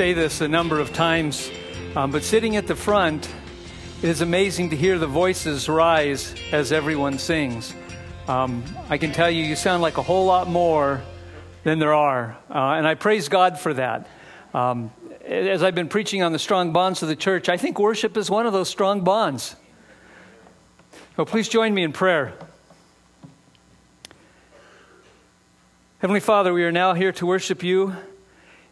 say this a number of times, um, but sitting at the front, it is amazing to hear the voices rise as everyone sings. Um, I can tell you, you sound like a whole lot more than there are. Uh, and I praise God for that. Um, as I've been preaching on the strong bonds of the church, I think worship is one of those strong bonds. So please join me in prayer. Heavenly Father, we are now here to worship you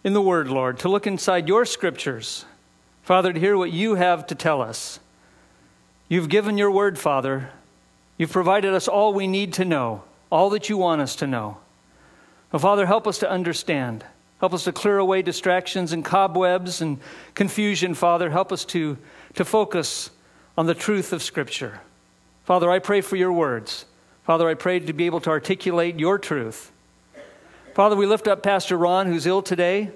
in the Word, Lord, to look inside your scriptures, Father, to hear what you have to tell us. You've given your Word, Father. You've provided us all we need to know, all that you want us to know. Well, Father, help us to understand. Help us to clear away distractions and cobwebs and confusion, Father. Help us to, to focus on the truth of Scripture. Father, I pray for your words. Father, I pray to be able to articulate your truth. Father, we lift up Pastor Ron, who's ill today.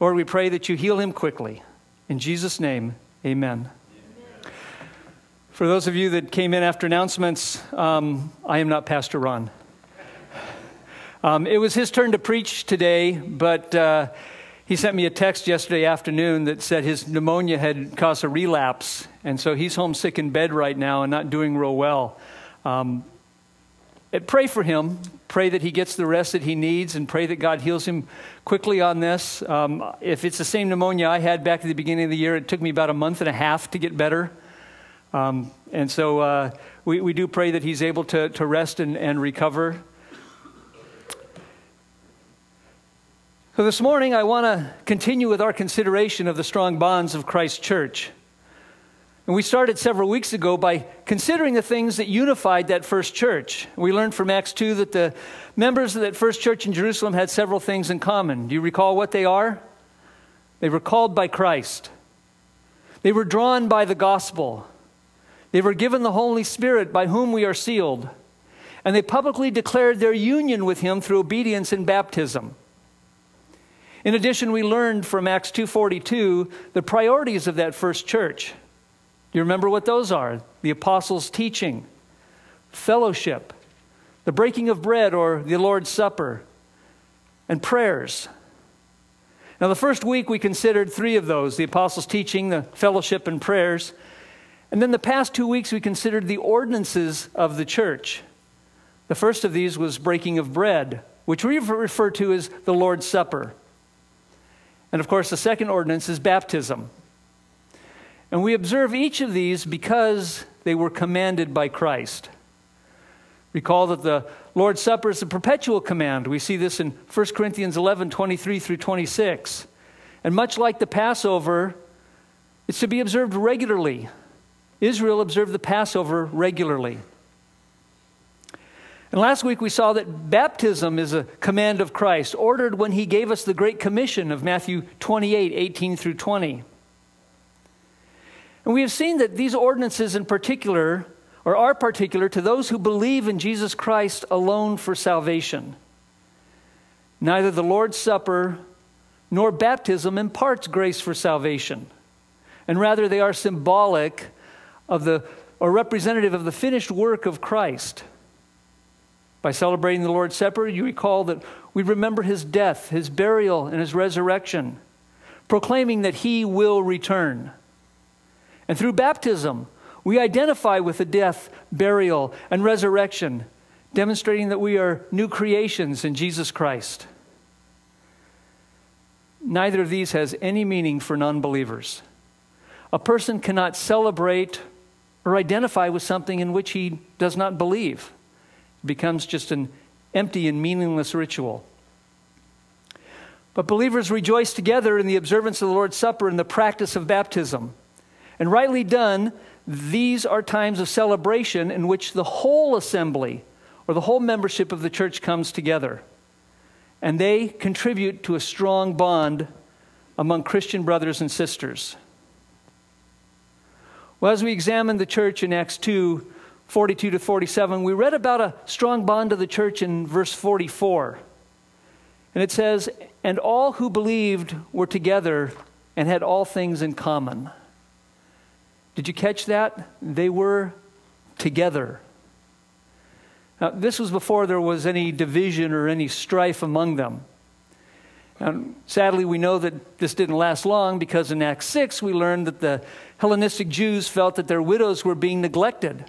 Lord, we pray that you heal him quickly. In Jesus' name, amen. amen. For those of you that came in after announcements, um, I am not Pastor Ron. Um, it was his turn to preach today, but uh, he sent me a text yesterday afternoon that said his pneumonia had caused a relapse, and so he's homesick in bed right now and not doing real well. Um, pray for him. Pray that he gets the rest that he needs and pray that God heals him quickly on this. Um, if it's the same pneumonia I had back at the beginning of the year, it took me about a month and a half to get better. Um, and so uh, we, we do pray that he's able to, to rest and, and recover. So this morning, I want to continue with our consideration of the strong bonds of Christ's church. And we started several weeks ago by considering the things that unified that first church. We learned from Acts 2 that the members of that first church in Jerusalem had several things in common. Do you recall what they are? They were called by Christ, they were drawn by the gospel, they were given the Holy Spirit by whom we are sealed, and they publicly declared their union with Him through obedience in baptism. In addition, we learned from Acts 2:42 the priorities of that first church. You remember what those are? The apostles' teaching, fellowship, the breaking of bread or the Lord's Supper, and prayers. Now, the first week we considered three of those the apostles' teaching, the fellowship, and prayers. And then the past two weeks we considered the ordinances of the church. The first of these was breaking of bread, which we refer to as the Lord's Supper. And of course, the second ordinance is baptism. And we observe each of these because they were commanded by Christ. Recall that the Lord's Supper is a perpetual command. We see this in 1 Corinthians 11 23 through 26. And much like the Passover, it's to be observed regularly. Israel observed the Passover regularly. And last week we saw that baptism is a command of Christ, ordered when he gave us the Great Commission of Matthew 28 18 through 20. And we have seen that these ordinances in particular, or are particular to those who believe in Jesus Christ alone for salvation. Neither the Lord's Supper nor baptism imparts grace for salvation, and rather they are symbolic of the or representative of the finished work of Christ. By celebrating the Lord's Supper, you recall that we remember his death, his burial, and his resurrection, proclaiming that he will return. And through baptism, we identify with the death, burial, and resurrection, demonstrating that we are new creations in Jesus Christ. Neither of these has any meaning for non believers. A person cannot celebrate or identify with something in which he does not believe. It becomes just an empty and meaningless ritual. But believers rejoice together in the observance of the Lord's Supper and the practice of baptism. And rightly done, these are times of celebration in which the whole assembly or the whole membership of the church comes together. And they contribute to a strong bond among Christian brothers and sisters. Well, as we examine the church in Acts 2 42 to 47, we read about a strong bond of the church in verse 44. And it says, And all who believed were together and had all things in common. Did you catch that? They were together. Now, this was before there was any division or any strife among them. And sadly, we know that this didn't last long because in Acts 6 we learned that the Hellenistic Jews felt that their widows were being neglected. And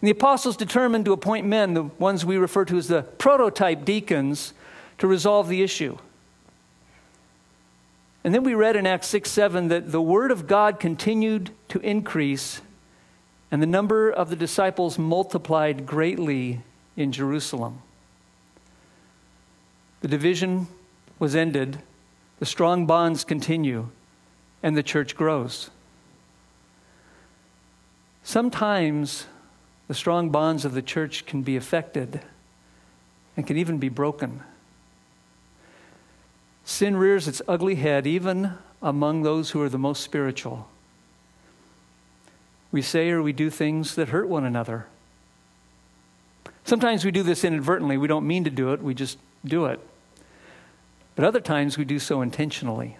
the apostles determined to appoint men, the ones we refer to as the prototype deacons, to resolve the issue. And then we read in Acts 6 7 that the word of God continued to increase, and the number of the disciples multiplied greatly in Jerusalem. The division was ended, the strong bonds continue, and the church grows. Sometimes the strong bonds of the church can be affected and can even be broken. Sin rears its ugly head even among those who are the most spiritual. We say or we do things that hurt one another. Sometimes we do this inadvertently. We don't mean to do it, we just do it. But other times we do so intentionally.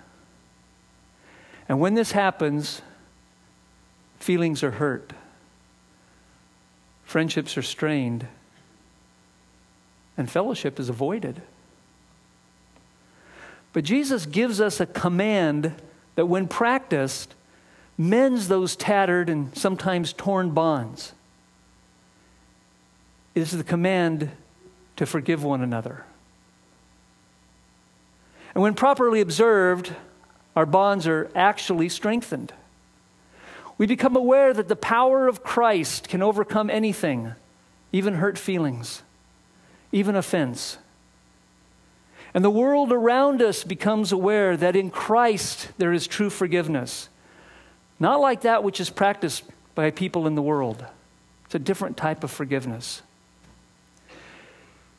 And when this happens, feelings are hurt, friendships are strained, and fellowship is avoided. But Jesus gives us a command that, when practiced, mends those tattered and sometimes torn bonds. It is the command to forgive one another. And when properly observed, our bonds are actually strengthened. We become aware that the power of Christ can overcome anything, even hurt feelings, even offense. And the world around us becomes aware that in Christ there is true forgiveness. Not like that which is practiced by people in the world, it's a different type of forgiveness.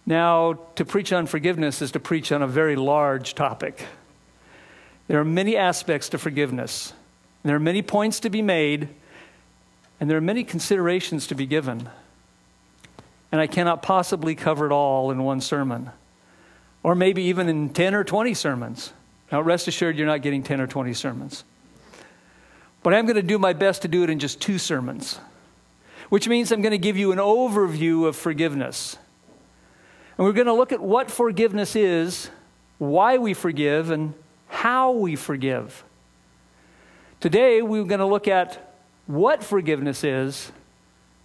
Now, to preach on forgiveness is to preach on a very large topic. There are many aspects to forgiveness, there are many points to be made, and there are many considerations to be given. And I cannot possibly cover it all in one sermon or maybe even in 10 or 20 sermons. Now, rest assured, you're not getting 10 or 20 sermons. But I'm going to do my best to do it in just two sermons, which means I'm going to give you an overview of forgiveness. And we're going to look at what forgiveness is, why we forgive, and how we forgive. Today, we're going to look at what forgiveness is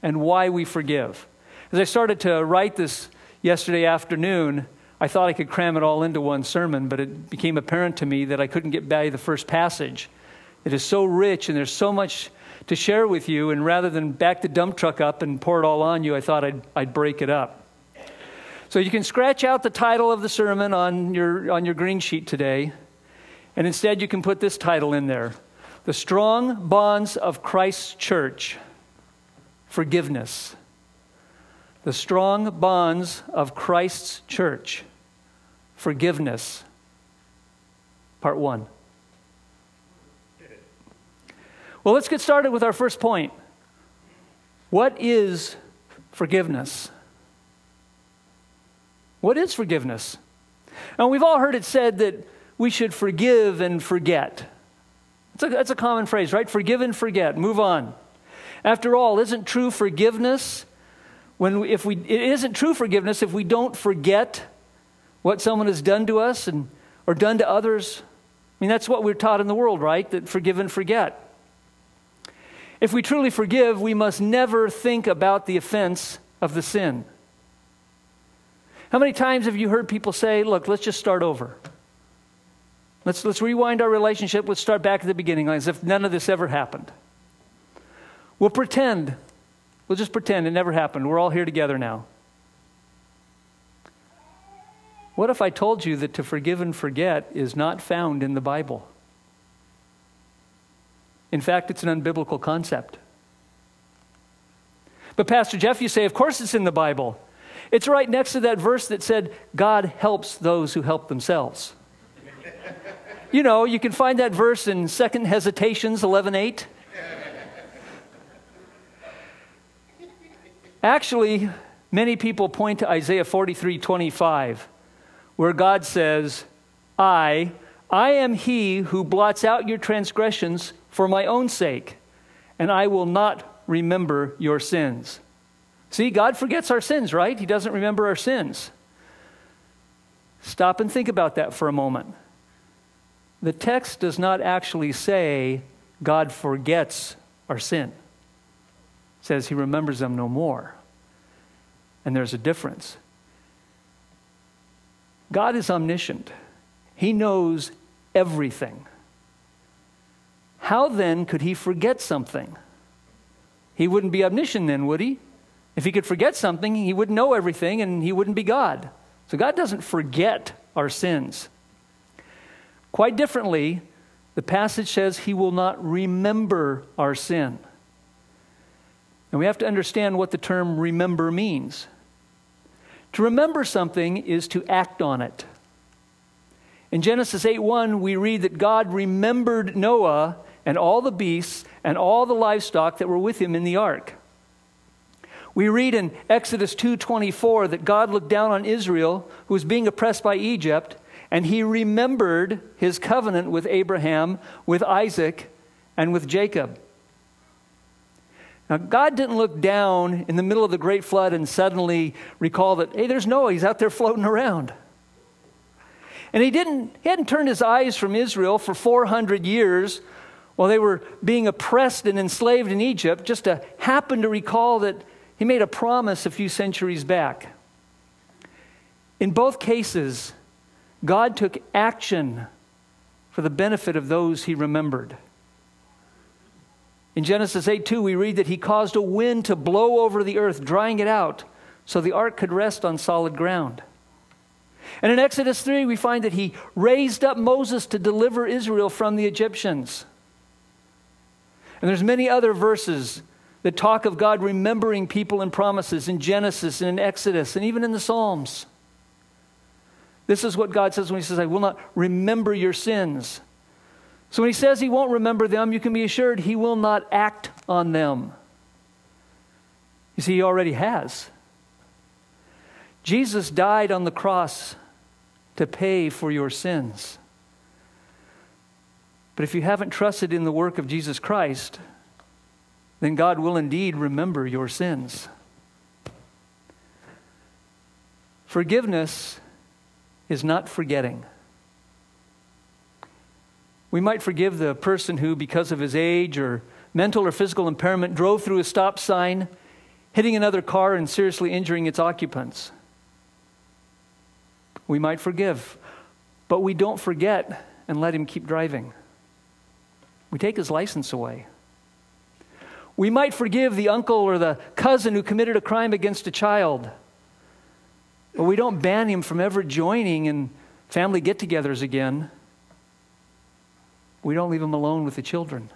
and why we forgive. As I started to write this yesterday afternoon, I thought I could cram it all into one sermon, but it became apparent to me that I couldn't get by the first passage. It is so rich and there's so much to share with you, and rather than back the dump truck up and pour it all on you, I thought I'd, I'd break it up. So you can scratch out the title of the sermon on your, on your green sheet today, and instead you can put this title in there The Strong Bonds of Christ's Church Forgiveness. The strong bonds of Christ's church. Forgiveness. Part one. Well, let's get started with our first point. What is forgiveness? What is forgiveness? Now, we've all heard it said that we should forgive and forget. That's a, that's a common phrase, right? Forgive and forget. Move on. After all, isn't true forgiveness when we, if we, it isn't true forgiveness if we don't forget what someone has done to us and, or done to others. I mean, that's what we're taught in the world, right? That forgive and forget. If we truly forgive, we must never think about the offense of the sin. How many times have you heard people say, look, let's just start over? Let's, let's rewind our relationship. Let's start back at the beginning, as if none of this ever happened. We'll pretend We'll just pretend it never happened. We're all here together now. What if I told you that to forgive and forget is not found in the Bible? In fact, it's an unbiblical concept. But, Pastor Jeff, you say, of course it's in the Bible. It's right next to that verse that said, God helps those who help themselves. you know, you can find that verse in 2nd Hesitations 11 8. Actually, many people point to Isaiah 43 25, where God says, I, I am he who blots out your transgressions for my own sake, and I will not remember your sins. See, God forgets our sins, right? He doesn't remember our sins. Stop and think about that for a moment. The text does not actually say God forgets our sin. It says he remembers them no more. And there's a difference. God is omniscient. He knows everything. How then could he forget something? He wouldn't be omniscient then, would he? If he could forget something, he wouldn't know everything and he wouldn't be God. So God doesn't forget our sins. Quite differently, the passage says he will not remember our sin. And we have to understand what the term remember means. To remember something is to act on it. In Genesis 8:1 we read that God remembered Noah and all the beasts and all the livestock that were with him in the ark. We read in Exodus 2:24 that God looked down on Israel who was being oppressed by Egypt and he remembered his covenant with Abraham, with Isaac, and with Jacob. Now, God didn't look down in the middle of the great flood and suddenly recall that, hey, there's Noah, he's out there floating around. And he didn't, he hadn't turned his eyes from Israel for 400 years while they were being oppressed and enslaved in Egypt, just to happen to recall that he made a promise a few centuries back. In both cases, God took action for the benefit of those he remembered. In Genesis 8 2, we read that he caused a wind to blow over the earth, drying it out, so the ark could rest on solid ground. And in Exodus 3, we find that he raised up Moses to deliver Israel from the Egyptians. And there's many other verses that talk of God remembering people and promises in Genesis and in Exodus and even in the Psalms. This is what God says when He says, I will not remember your sins. So when He says He won't remember them, you can be assured He will not act on them. You see, He already has. Jesus died on the cross to pay for your sins. But if you haven't trusted in the work of Jesus Christ, then God will indeed remember your sins. Forgiveness is not forgetting. We might forgive the person who, because of his age or mental or physical impairment, drove through a stop sign, hitting another car and seriously injuring its occupants. We might forgive, but we don't forget and let him keep driving. We take his license away. We might forgive the uncle or the cousin who committed a crime against a child. But we don't ban him from ever joining in family get togethers again. We don't leave him alone with the children.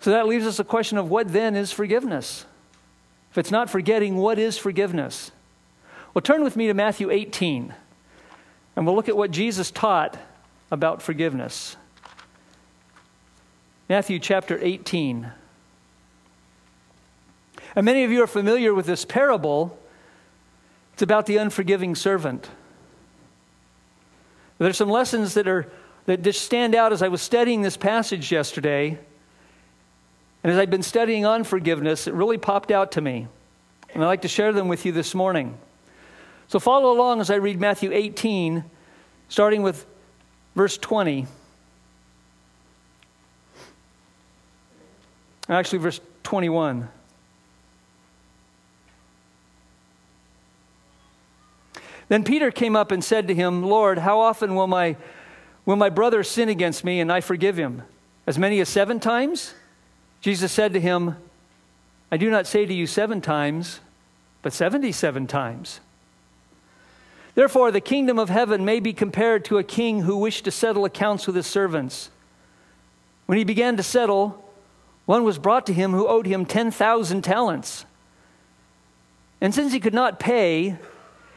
So that leaves us a question of what then is forgiveness? If it's not forgetting, what is forgiveness? Well, turn with me to Matthew 18, and we'll look at what Jesus taught about forgiveness. Matthew chapter 18. And many of you are familiar with this parable. It's about the unforgiving servant. There's some lessons that are that just stand out as I was studying this passage yesterday. And as I've been studying on forgiveness, it really popped out to me. And I'd like to share them with you this morning. So follow along as I read Matthew 18, starting with verse 20. Actually, verse 21. Then Peter came up and said to him, Lord, how often will my, will my brother sin against me and I forgive him? As many as seven times? Jesus said to him, I do not say to you seven times, but 77 times. Therefore, the kingdom of heaven may be compared to a king who wished to settle accounts with his servants. When he began to settle, one was brought to him who owed him 10,000 talents. And since he could not pay,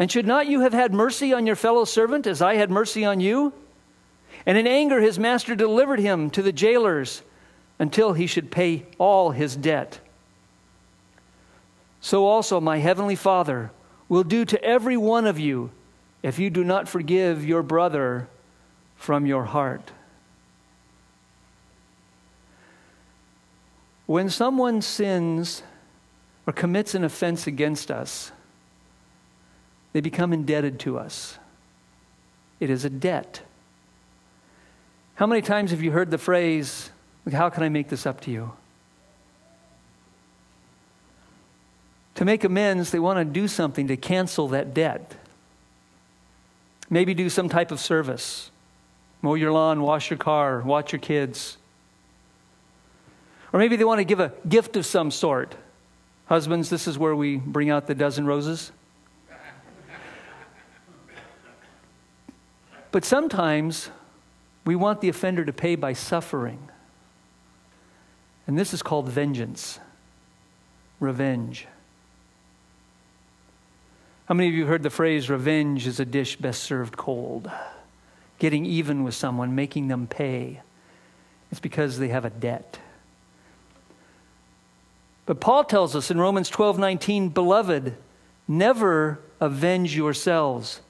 And should not you have had mercy on your fellow servant as I had mercy on you? And in anger, his master delivered him to the jailers until he should pay all his debt. So also, my heavenly Father will do to every one of you if you do not forgive your brother from your heart. When someone sins or commits an offense against us, they become indebted to us. It is a debt. How many times have you heard the phrase, How can I make this up to you? To make amends, they want to do something to cancel that debt. Maybe do some type of service mow your lawn, wash your car, watch your kids. Or maybe they want to give a gift of some sort. Husbands, this is where we bring out the dozen roses. But sometimes we want the offender to pay by suffering. And this is called vengeance, revenge. How many of you heard the phrase, revenge is a dish best served cold? Getting even with someone, making them pay. It's because they have a debt. But Paul tells us in Romans 12 19, Beloved, never avenge yourselves,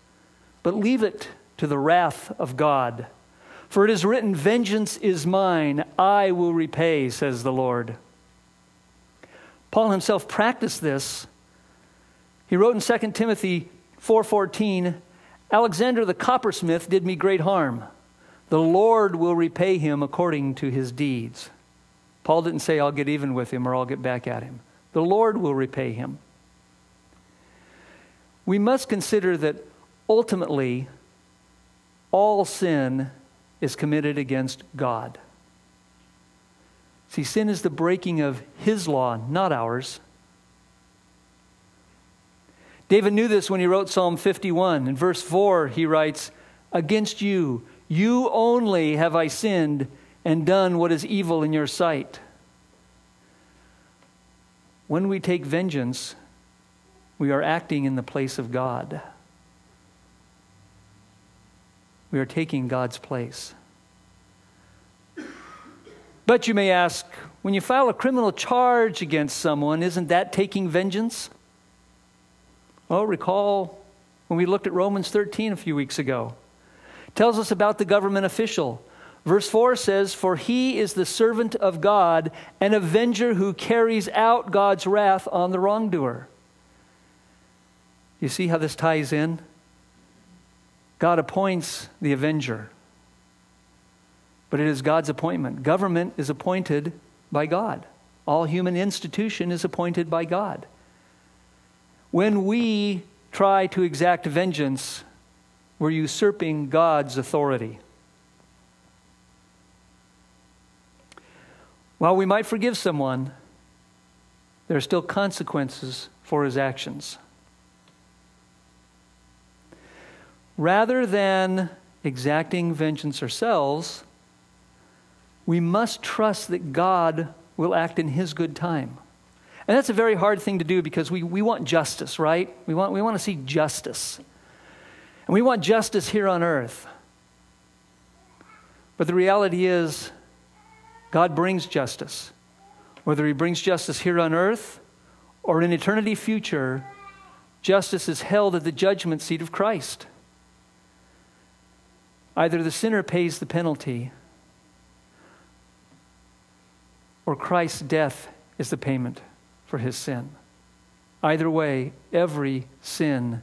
but leave it to the wrath of God. For it is written, Vengeance is mine, I will repay, says the Lord. Paul himself practiced this. He wrote in 2 Timothy 4:14, Alexander the coppersmith did me great harm. The Lord will repay him according to his deeds. Paul didn't say, I'll get even with him or I'll get back at him. The Lord will repay him. We must consider that ultimately all sin is committed against God. See, sin is the breaking of His law, not ours. David knew this when he wrote Psalm 51. In verse 4, he writes, Against you, you only have I sinned and done what is evil in your sight. When we take vengeance, we are acting in the place of God we are taking God's place. But you may ask, when you file a criminal charge against someone, isn't that taking vengeance? Well, recall when we looked at Romans 13 a few weeks ago. It tells us about the government official. Verse 4 says, For he is the servant of God, an avenger who carries out God's wrath on the wrongdoer. You see how this ties in? God appoints the avenger, but it is God's appointment. Government is appointed by God, all human institution is appointed by God. When we try to exact vengeance, we're usurping God's authority. While we might forgive someone, there are still consequences for his actions. Rather than exacting vengeance ourselves, we must trust that God will act in His good time. And that's a very hard thing to do because we, we want justice, right? We want, we want to see justice. And we want justice here on earth. But the reality is, God brings justice. Whether He brings justice here on earth or in eternity future, justice is held at the judgment seat of Christ. Either the sinner pays the penalty, or Christ's death is the payment for his sin. Either way, every sin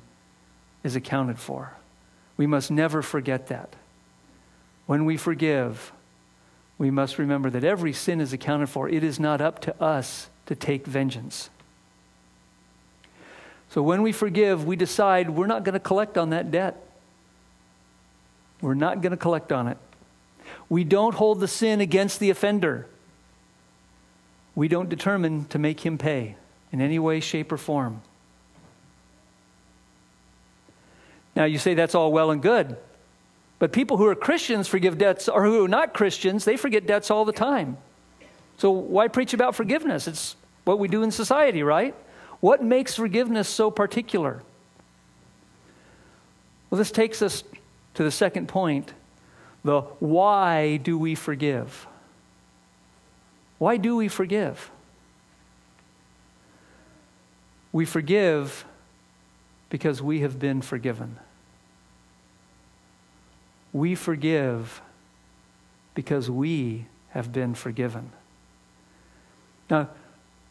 is accounted for. We must never forget that. When we forgive, we must remember that every sin is accounted for. It is not up to us to take vengeance. So when we forgive, we decide we're not going to collect on that debt. We're not going to collect on it. We don't hold the sin against the offender. We don't determine to make him pay in any way, shape, or form. Now, you say that's all well and good. But people who are Christians forgive debts, or who are not Christians, they forget debts all the time. So why preach about forgiveness? It's what we do in society, right? What makes forgiveness so particular? Well, this takes us to the second point the why do we forgive? Why do we forgive? We forgive because we have been forgiven. We forgive because we have been forgiven. Now,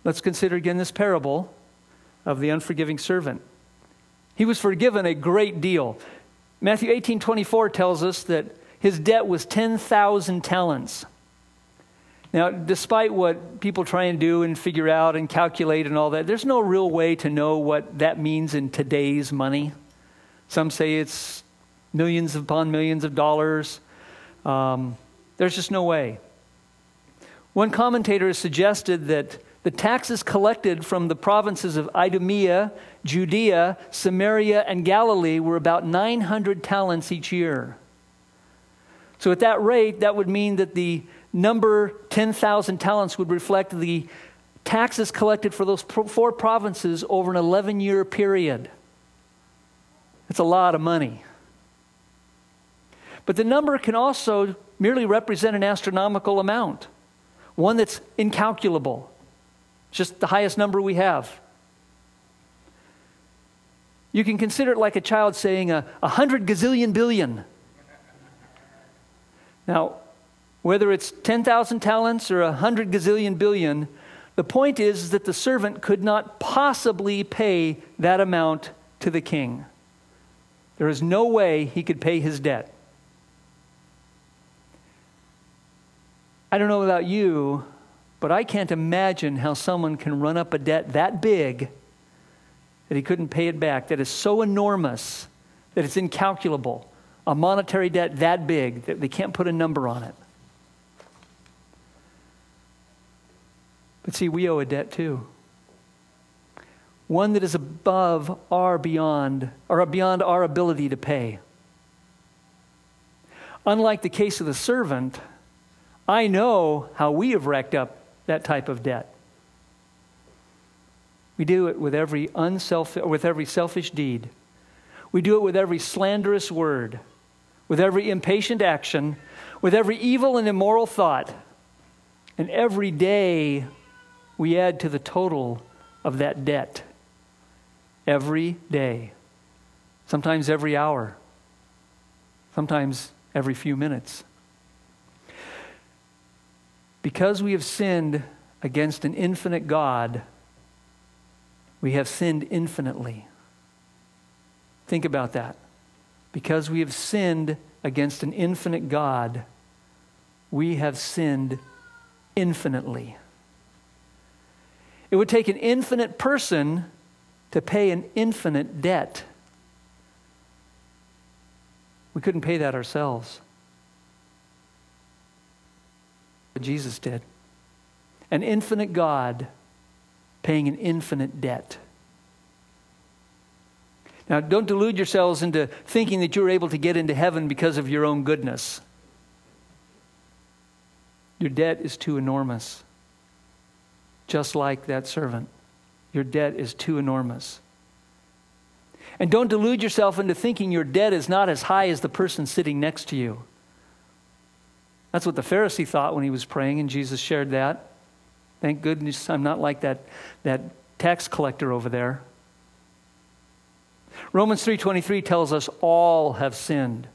let's consider again this parable of the unforgiving servant. He was forgiven a great deal. Matthew 18 24 tells us that his debt was 10,000 talents. Now, despite what people try and do and figure out and calculate and all that, there's no real way to know what that means in today's money. Some say it's millions upon millions of dollars. Um, there's just no way. One commentator has suggested that the taxes collected from the provinces of Idumea, Judea, Samaria, and Galilee were about 900 talents each year. So, at that rate, that would mean that the number 10,000 talents would reflect the taxes collected for those four provinces over an 11 year period. It's a lot of money. But the number can also merely represent an astronomical amount, one that's incalculable, just the highest number we have. You can consider it like a child saying a, a hundred gazillion billion. Now, whether it's 10,000 talents or a hundred gazillion billion, the point is that the servant could not possibly pay that amount to the king. There is no way he could pay his debt. I don't know about you, but I can't imagine how someone can run up a debt that big that he couldn't pay it back, that is so enormous that it's incalculable. A monetary debt that big that they can't put a number on it. But see, we owe a debt too. One that is above our beyond, or beyond our ability to pay. Unlike the case of the servant, I know how we have racked up that type of debt. We do it with every, unself- with every selfish deed. We do it with every slanderous word, with every impatient action, with every evil and immoral thought. And every day we add to the total of that debt. Every day. Sometimes every hour. Sometimes every few minutes. Because we have sinned against an infinite God, we have sinned infinitely. Think about that. Because we have sinned against an infinite God, we have sinned infinitely. It would take an infinite person to pay an infinite debt. We couldn't pay that ourselves. Jesus did. An infinite God paying an infinite debt. Now, don't delude yourselves into thinking that you're able to get into heaven because of your own goodness. Your debt is too enormous. Just like that servant, your debt is too enormous. And don't delude yourself into thinking your debt is not as high as the person sitting next to you. That's what the Pharisee thought when he was praying, and Jesus shared that. Thank goodness I'm not like that, that tax collector over there. Romans 3:23 tells us all have sinned.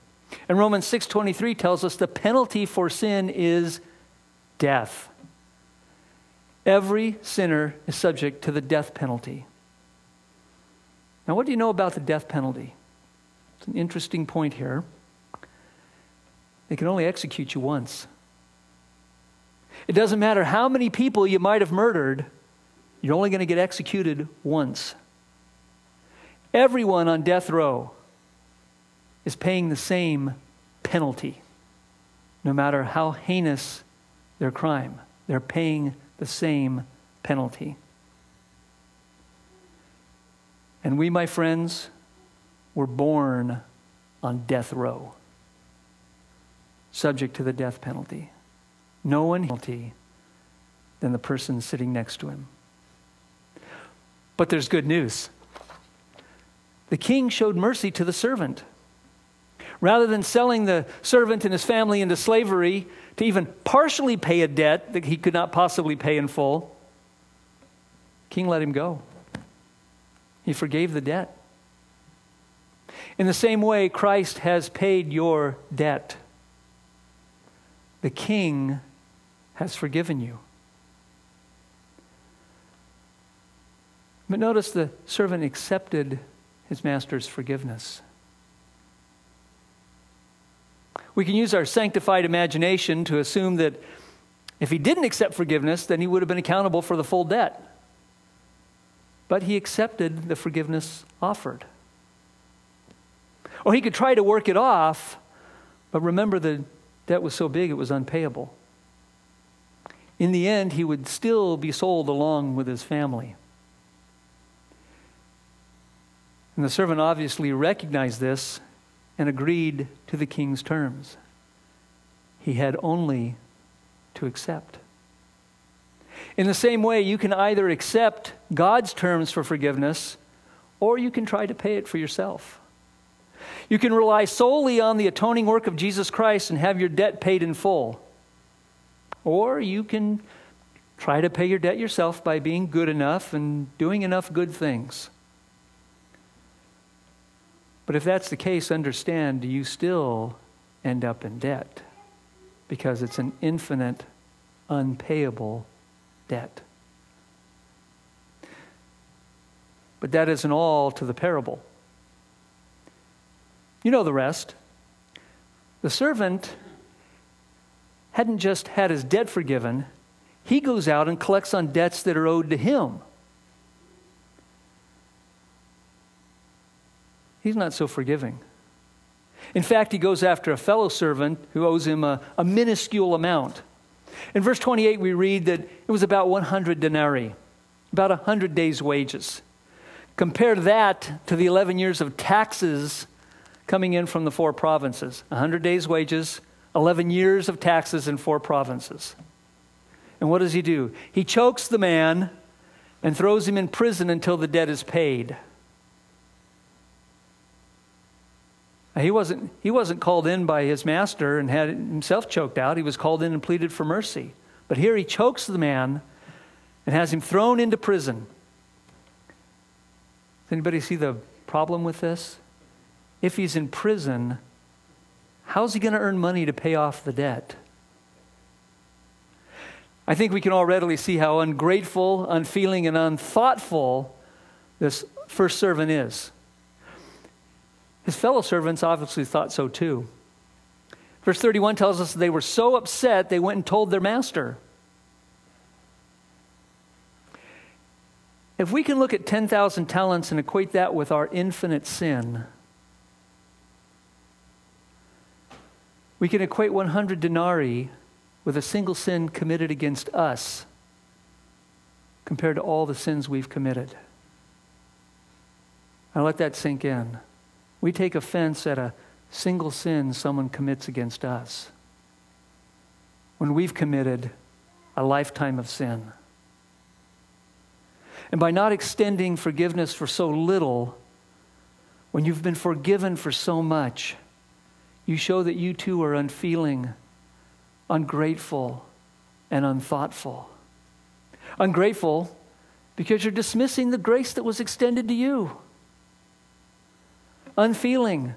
And Romans 6:23 tells us the penalty for sin is death. Every sinner is subject to the death penalty. Now, what do you know about the death penalty? It's an interesting point here. They can only execute you once. It doesn't matter how many people you might have murdered, you're only going to get executed once. Everyone on death row is paying the same penalty, no matter how heinous their crime. They're paying the same penalty. And we, my friends, were born on death row, subject to the death penalty. No one penalty than the person sitting next to him. But there's good news. The king showed mercy to the servant. Rather than selling the servant and his family into slavery to even partially pay a debt that he could not possibly pay in full, king let him go. He forgave the debt. In the same way, Christ has paid your debt. The king has forgiven you. But notice the servant accepted his master's forgiveness. We can use our sanctified imagination to assume that if he didn't accept forgiveness, then he would have been accountable for the full debt. But he accepted the forgiveness offered. Or he could try to work it off, but remember the debt was so big it was unpayable. In the end, he would still be sold along with his family. And the servant obviously recognized this and agreed to the king's terms. He had only to accept. In the same way, you can either accept God's terms for forgiveness or you can try to pay it for yourself. You can rely solely on the atoning work of Jesus Christ and have your debt paid in full. Or you can try to pay your debt yourself by being good enough and doing enough good things. But if that's the case, understand you still end up in debt because it's an infinite, unpayable debt. But that isn't all to the parable. You know the rest. The servant hadn't just had his debt forgiven, he goes out and collects on debts that are owed to him. he's not so forgiving. In fact, he goes after a fellow servant who owes him a, a minuscule amount. In verse 28, we read that it was about 100 denarii, about 100 days' wages. Compare that to the 11 years of taxes coming in from the four provinces 100 days' wages, 11 years of taxes in four provinces. And what does he do? He chokes the man and throws him in prison until the debt is paid. He wasn't, he wasn't called in by his master and had himself choked out. He was called in and pleaded for mercy. But here he chokes the man and has him thrown into prison. Does anybody see the problem with this? If he's in prison, how's he going to earn money to pay off the debt? I think we can all readily see how ungrateful, unfeeling, and unthoughtful this first servant is. His fellow servants obviously thought so too. Verse 31 tells us they were so upset they went and told their master. If we can look at 10,000 talents and equate that with our infinite sin, we can equate 100 denarii with a single sin committed against us compared to all the sins we've committed. Now let that sink in. We take offense at a single sin someone commits against us when we've committed a lifetime of sin. And by not extending forgiveness for so little, when you've been forgiven for so much, you show that you too are unfeeling, ungrateful, and unthoughtful. Ungrateful because you're dismissing the grace that was extended to you unfeeling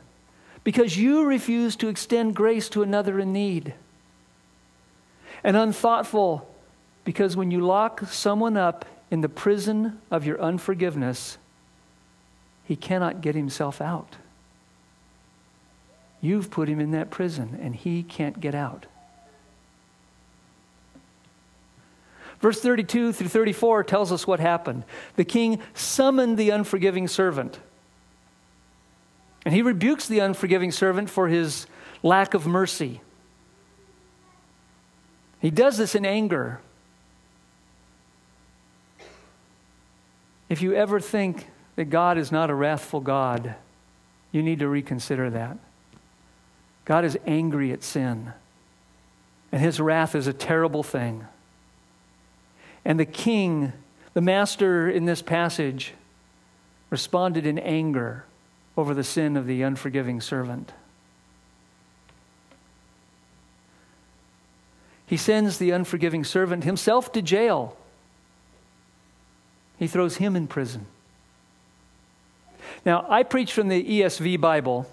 because you refuse to extend grace to another in need. And unthoughtful because when you lock someone up in the prison of your unforgiveness, he cannot get himself out. You've put him in that prison and he can't get out. Verse 32 through 34 tells us what happened. The king summoned the unforgiving servant. And he rebukes the unforgiving servant for his lack of mercy. He does this in anger. If you ever think that God is not a wrathful God, you need to reconsider that. God is angry at sin, and his wrath is a terrible thing. And the king, the master in this passage, responded in anger over the sin of the unforgiving servant. He sends the unforgiving servant himself to jail. He throws him in prison. Now, I preach from the ESV Bible.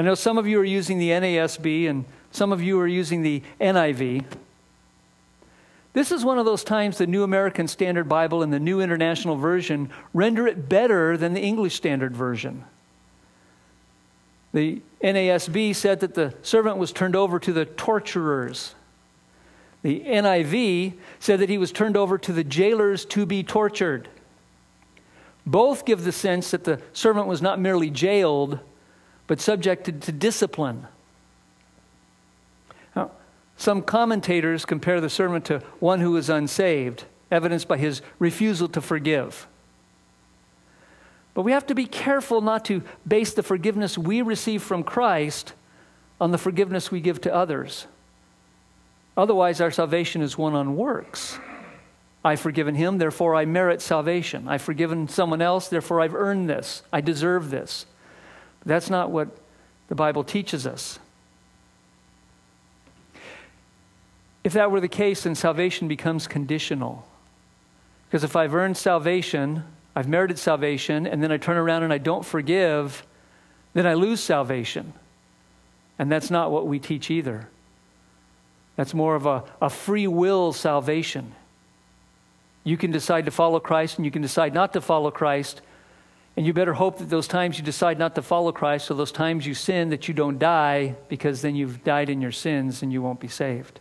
I know some of you are using the NASB and some of you are using the NIV. This is one of those times the New American Standard Bible and the New International Version render it better than the English Standard Version. The NASB said that the servant was turned over to the torturers. The NIV said that he was turned over to the jailers to be tortured. Both give the sense that the servant was not merely jailed, but subjected to discipline. Now, some commentators compare the servant to one who is unsaved, evidenced by his refusal to forgive. But we have to be careful not to base the forgiveness we receive from Christ on the forgiveness we give to others. Otherwise, our salvation is one on works. I've forgiven him, therefore I merit salvation. I've forgiven someone else, therefore I've earned this. I deserve this. That's not what the Bible teaches us. If that were the case, then salvation becomes conditional. Because if I've earned salvation, I've merited salvation, and then I turn around and I don't forgive, then I lose salvation. And that's not what we teach either. That's more of a, a free will salvation. You can decide to follow Christ and you can decide not to follow Christ. And you better hope that those times you decide not to follow Christ or those times you sin that you don't die because then you've died in your sins and you won't be saved.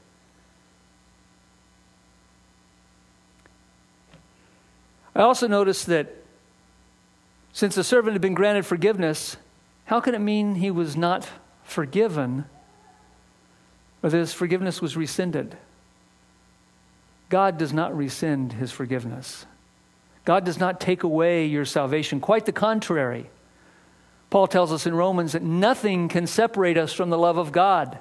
I also noticed that since the servant had been granted forgiveness, how can it mean he was not forgiven or that his forgiveness was rescinded? God does not rescind his forgiveness. God does not take away your salvation. Quite the contrary. Paul tells us in Romans that nothing can separate us from the love of God.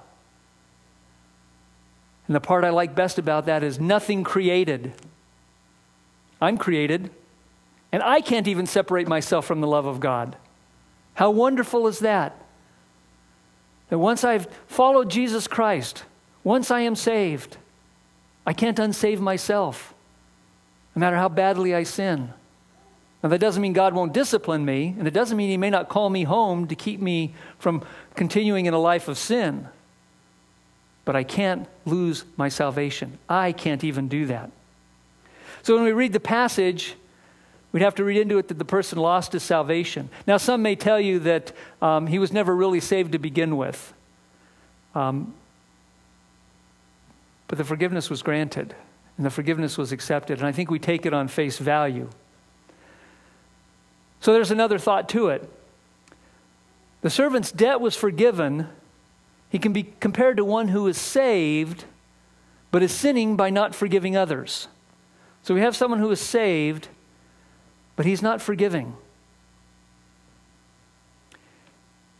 And the part I like best about that is nothing created. I'm created, and I can't even separate myself from the love of God. How wonderful is that? That once I've followed Jesus Christ, once I am saved, I can't unsave myself, no matter how badly I sin. Now, that doesn't mean God won't discipline me, and it doesn't mean He may not call me home to keep me from continuing in a life of sin. But I can't lose my salvation. I can't even do that. So when we read the passage, we'd have to read into it that the person lost his salvation. Now, some may tell you that um, he was never really saved to begin with. Um, but the forgiveness was granted, and the forgiveness was accepted, and I think we take it on face value. So there's another thought to it. The servant's debt was forgiven. He can be compared to one who is saved, but is sinning by not forgiving others. So we have someone who is saved, but he's not forgiving.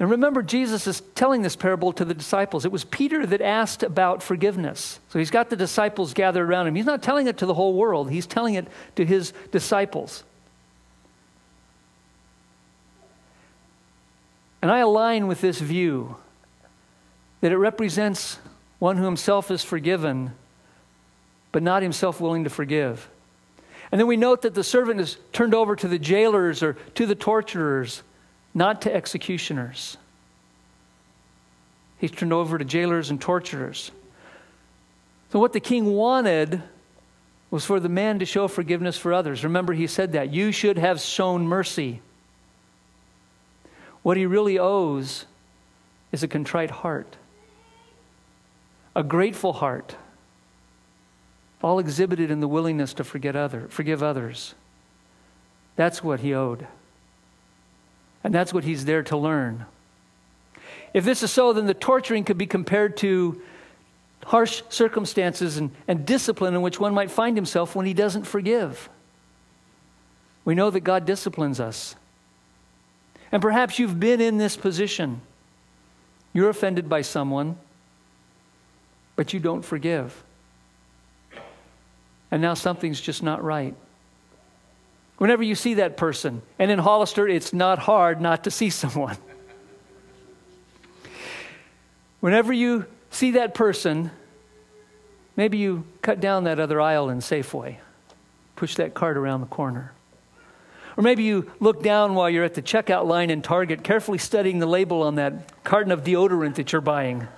And remember, Jesus is telling this parable to the disciples. It was Peter that asked about forgiveness. So he's got the disciples gathered around him. He's not telling it to the whole world, he's telling it to his disciples. And I align with this view that it represents one who himself is forgiven, but not himself willing to forgive. And then we note that the servant is turned over to the jailers or to the torturers not to executioners. He's turned over to jailers and torturers. So, what the king wanted was for the man to show forgiveness for others. Remember, he said that. You should have shown mercy. What he really owes is a contrite heart, a grateful heart, all exhibited in the willingness to forget other, forgive others. That's what he owed. And that's what he's there to learn. If this is so, then the torturing could be compared to harsh circumstances and, and discipline in which one might find himself when he doesn't forgive. We know that God disciplines us. And perhaps you've been in this position. You're offended by someone, but you don't forgive. And now something's just not right. Whenever you see that person, and in Hollister, it's not hard not to see someone. Whenever you see that person, maybe you cut down that other aisle in Safeway, push that cart around the corner. Or maybe you look down while you're at the checkout line in Target, carefully studying the label on that carton of deodorant that you're buying.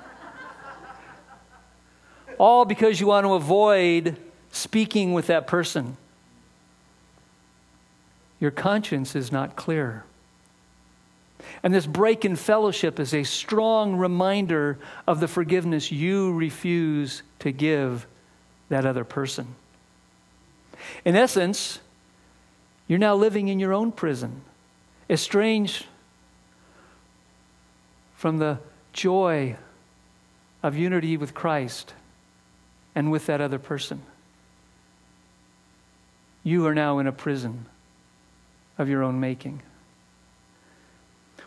All because you want to avoid speaking with that person. Your conscience is not clear. And this break in fellowship is a strong reminder of the forgiveness you refuse to give that other person. In essence, you're now living in your own prison, estranged from the joy of unity with Christ and with that other person. You are now in a prison of your own making.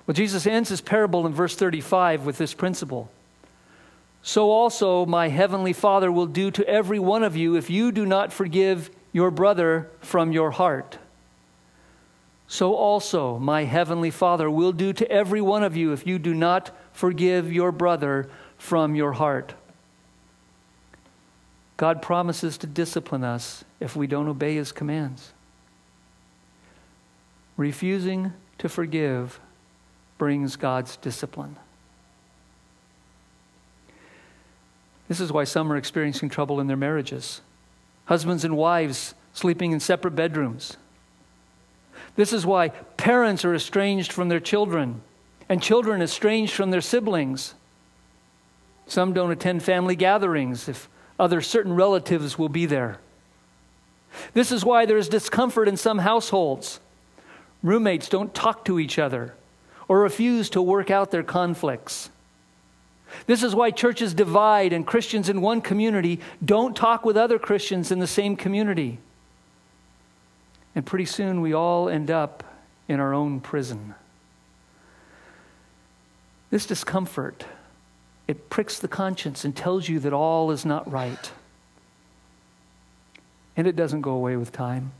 Well, Jesus ends his parable in verse 35 with this principle. So also my heavenly Father will do to every one of you if you do not forgive your brother from your heart. So also my heavenly Father will do to every one of you if you do not forgive your brother from your heart. God promises to discipline us if we don't obey his commands. Refusing to forgive brings God's discipline. This is why some are experiencing trouble in their marriages. Husbands and wives sleeping in separate bedrooms. This is why parents are estranged from their children and children estranged from their siblings. Some don't attend family gatherings if other certain relatives will be there. This is why there is discomfort in some households. Roommates don't talk to each other or refuse to work out their conflicts. This is why churches divide and Christians in one community don't talk with other Christians in the same community. And pretty soon we all end up in our own prison. This discomfort, it pricks the conscience and tells you that all is not right. And it doesn't go away with time.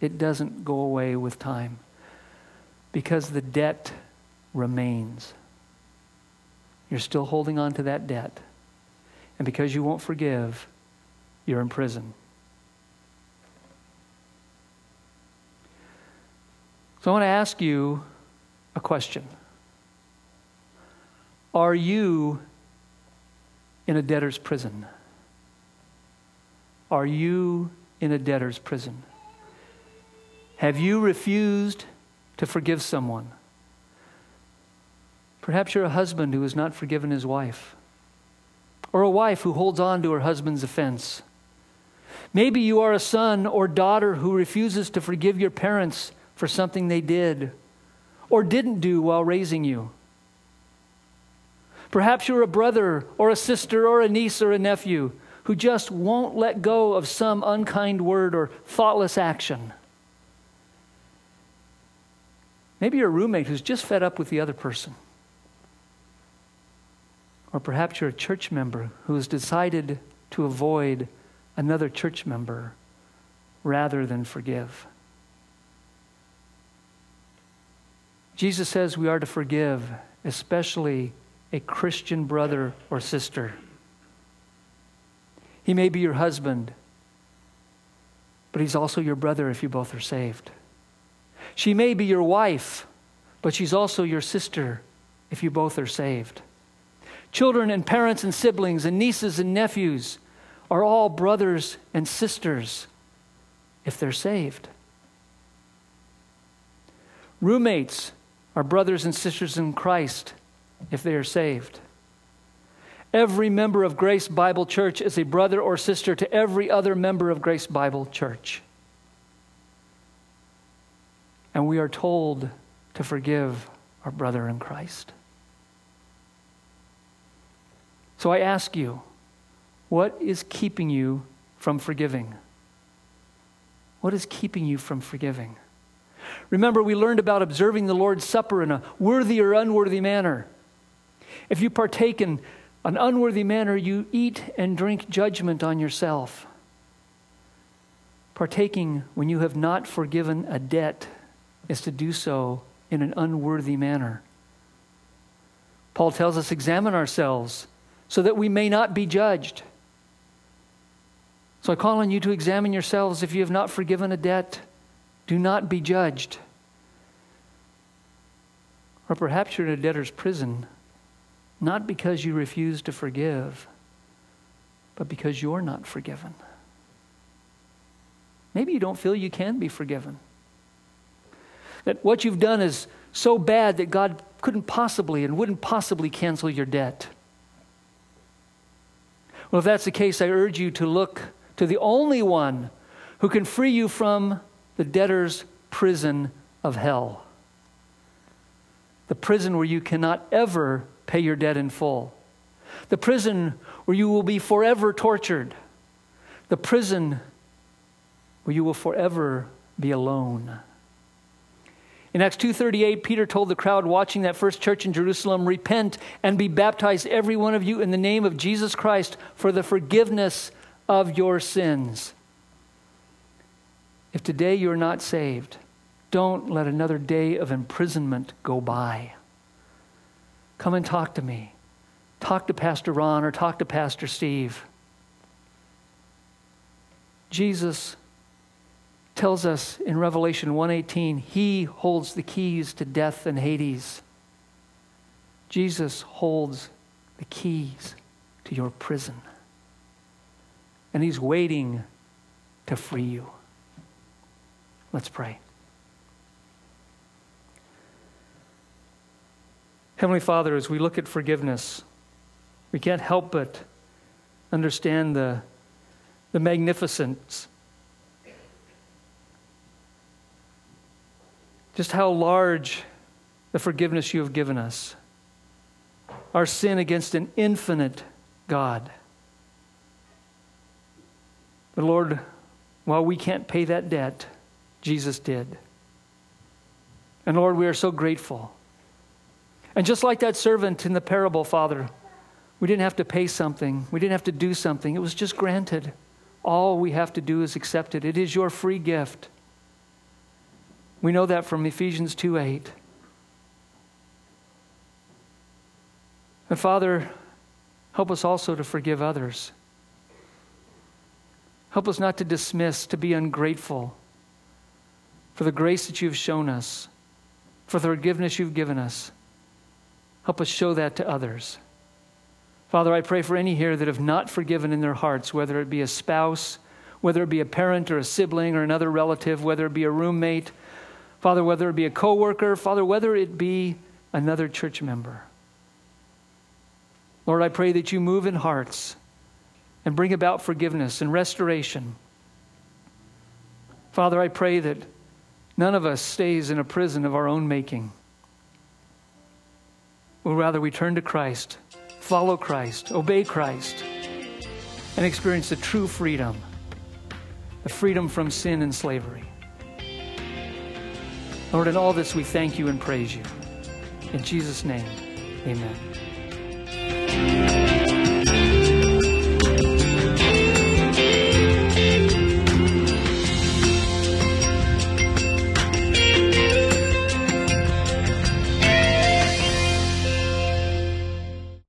It doesn't go away with time because the debt remains. You're still holding on to that debt. And because you won't forgive, you're in prison. So I want to ask you a question Are you in a debtor's prison? Are you in a debtor's prison? Have you refused to forgive someone? Perhaps you're a husband who has not forgiven his wife, or a wife who holds on to her husband's offense. Maybe you are a son or daughter who refuses to forgive your parents for something they did or didn't do while raising you. Perhaps you're a brother or a sister or a niece or a nephew who just won't let go of some unkind word or thoughtless action. Maybe you're a roommate who's just fed up with the other person. Or perhaps you're a church member who has decided to avoid another church member rather than forgive. Jesus says we are to forgive, especially a Christian brother or sister. He may be your husband, but he's also your brother if you both are saved. She may be your wife, but she's also your sister if you both are saved. Children and parents and siblings and nieces and nephews are all brothers and sisters if they're saved. Roommates are brothers and sisters in Christ if they are saved. Every member of Grace Bible Church is a brother or sister to every other member of Grace Bible Church. And we are told to forgive our brother in Christ. So I ask you, what is keeping you from forgiving? What is keeping you from forgiving? Remember, we learned about observing the Lord's Supper in a worthy or unworthy manner. If you partake in an unworthy manner, you eat and drink judgment on yourself. Partaking when you have not forgiven a debt is to do so in an unworthy manner. Paul tells us, examine ourselves so that we may not be judged. So I call on you to examine yourselves if you have not forgiven a debt. Do not be judged. Or perhaps you're in a debtor's prison, not because you refuse to forgive, but because you're not forgiven. Maybe you don't feel you can be forgiven. That what you've done is so bad that God couldn't possibly and wouldn't possibly cancel your debt. Well, if that's the case, I urge you to look to the only one who can free you from the debtor's prison of hell. The prison where you cannot ever pay your debt in full. The prison where you will be forever tortured. The prison where you will forever be alone. In Acts 2:38, Peter told the crowd watching that first church in Jerusalem, "Repent and be baptized every one of you in the name of Jesus Christ for the forgiveness of your sins." If today you're not saved, don't let another day of imprisonment go by. Come and talk to me. Talk to Pastor Ron or talk to Pastor Steve. Jesus tells us in Revelation 1:18, he holds the keys to death and Hades. Jesus holds the keys to your prison. And he's waiting to free you. Let's pray. Heavenly Father, as we look at forgiveness, we can't help but understand the, the magnificence just how large the forgiveness you have given us. Our sin against an infinite God. But Lord, while we can't pay that debt, Jesus did. And Lord, we are so grateful. And just like that servant in the parable, Father, we didn't have to pay something, we didn't have to do something. It was just granted. All we have to do is accept it. It is your free gift. We know that from Ephesians 2 8. And Father, help us also to forgive others. Help us not to dismiss, to be ungrateful for the grace that you've shown us, for the forgiveness you've given us. Help us show that to others. Father, I pray for any here that have not forgiven in their hearts, whether it be a spouse, whether it be a parent or a sibling or another relative, whether it be a roommate, Father, whether it be a coworker, Father, whether it be another church member. Lord, I pray that you move in hearts and bring about forgiveness and restoration. Father, I pray that none of us stays in a prison of our own making. Or rather, we turn to Christ, follow Christ, obey Christ, and experience the true freedom the freedom from sin and slavery. Lord, in all this we thank you and praise you. In Jesus' name, amen.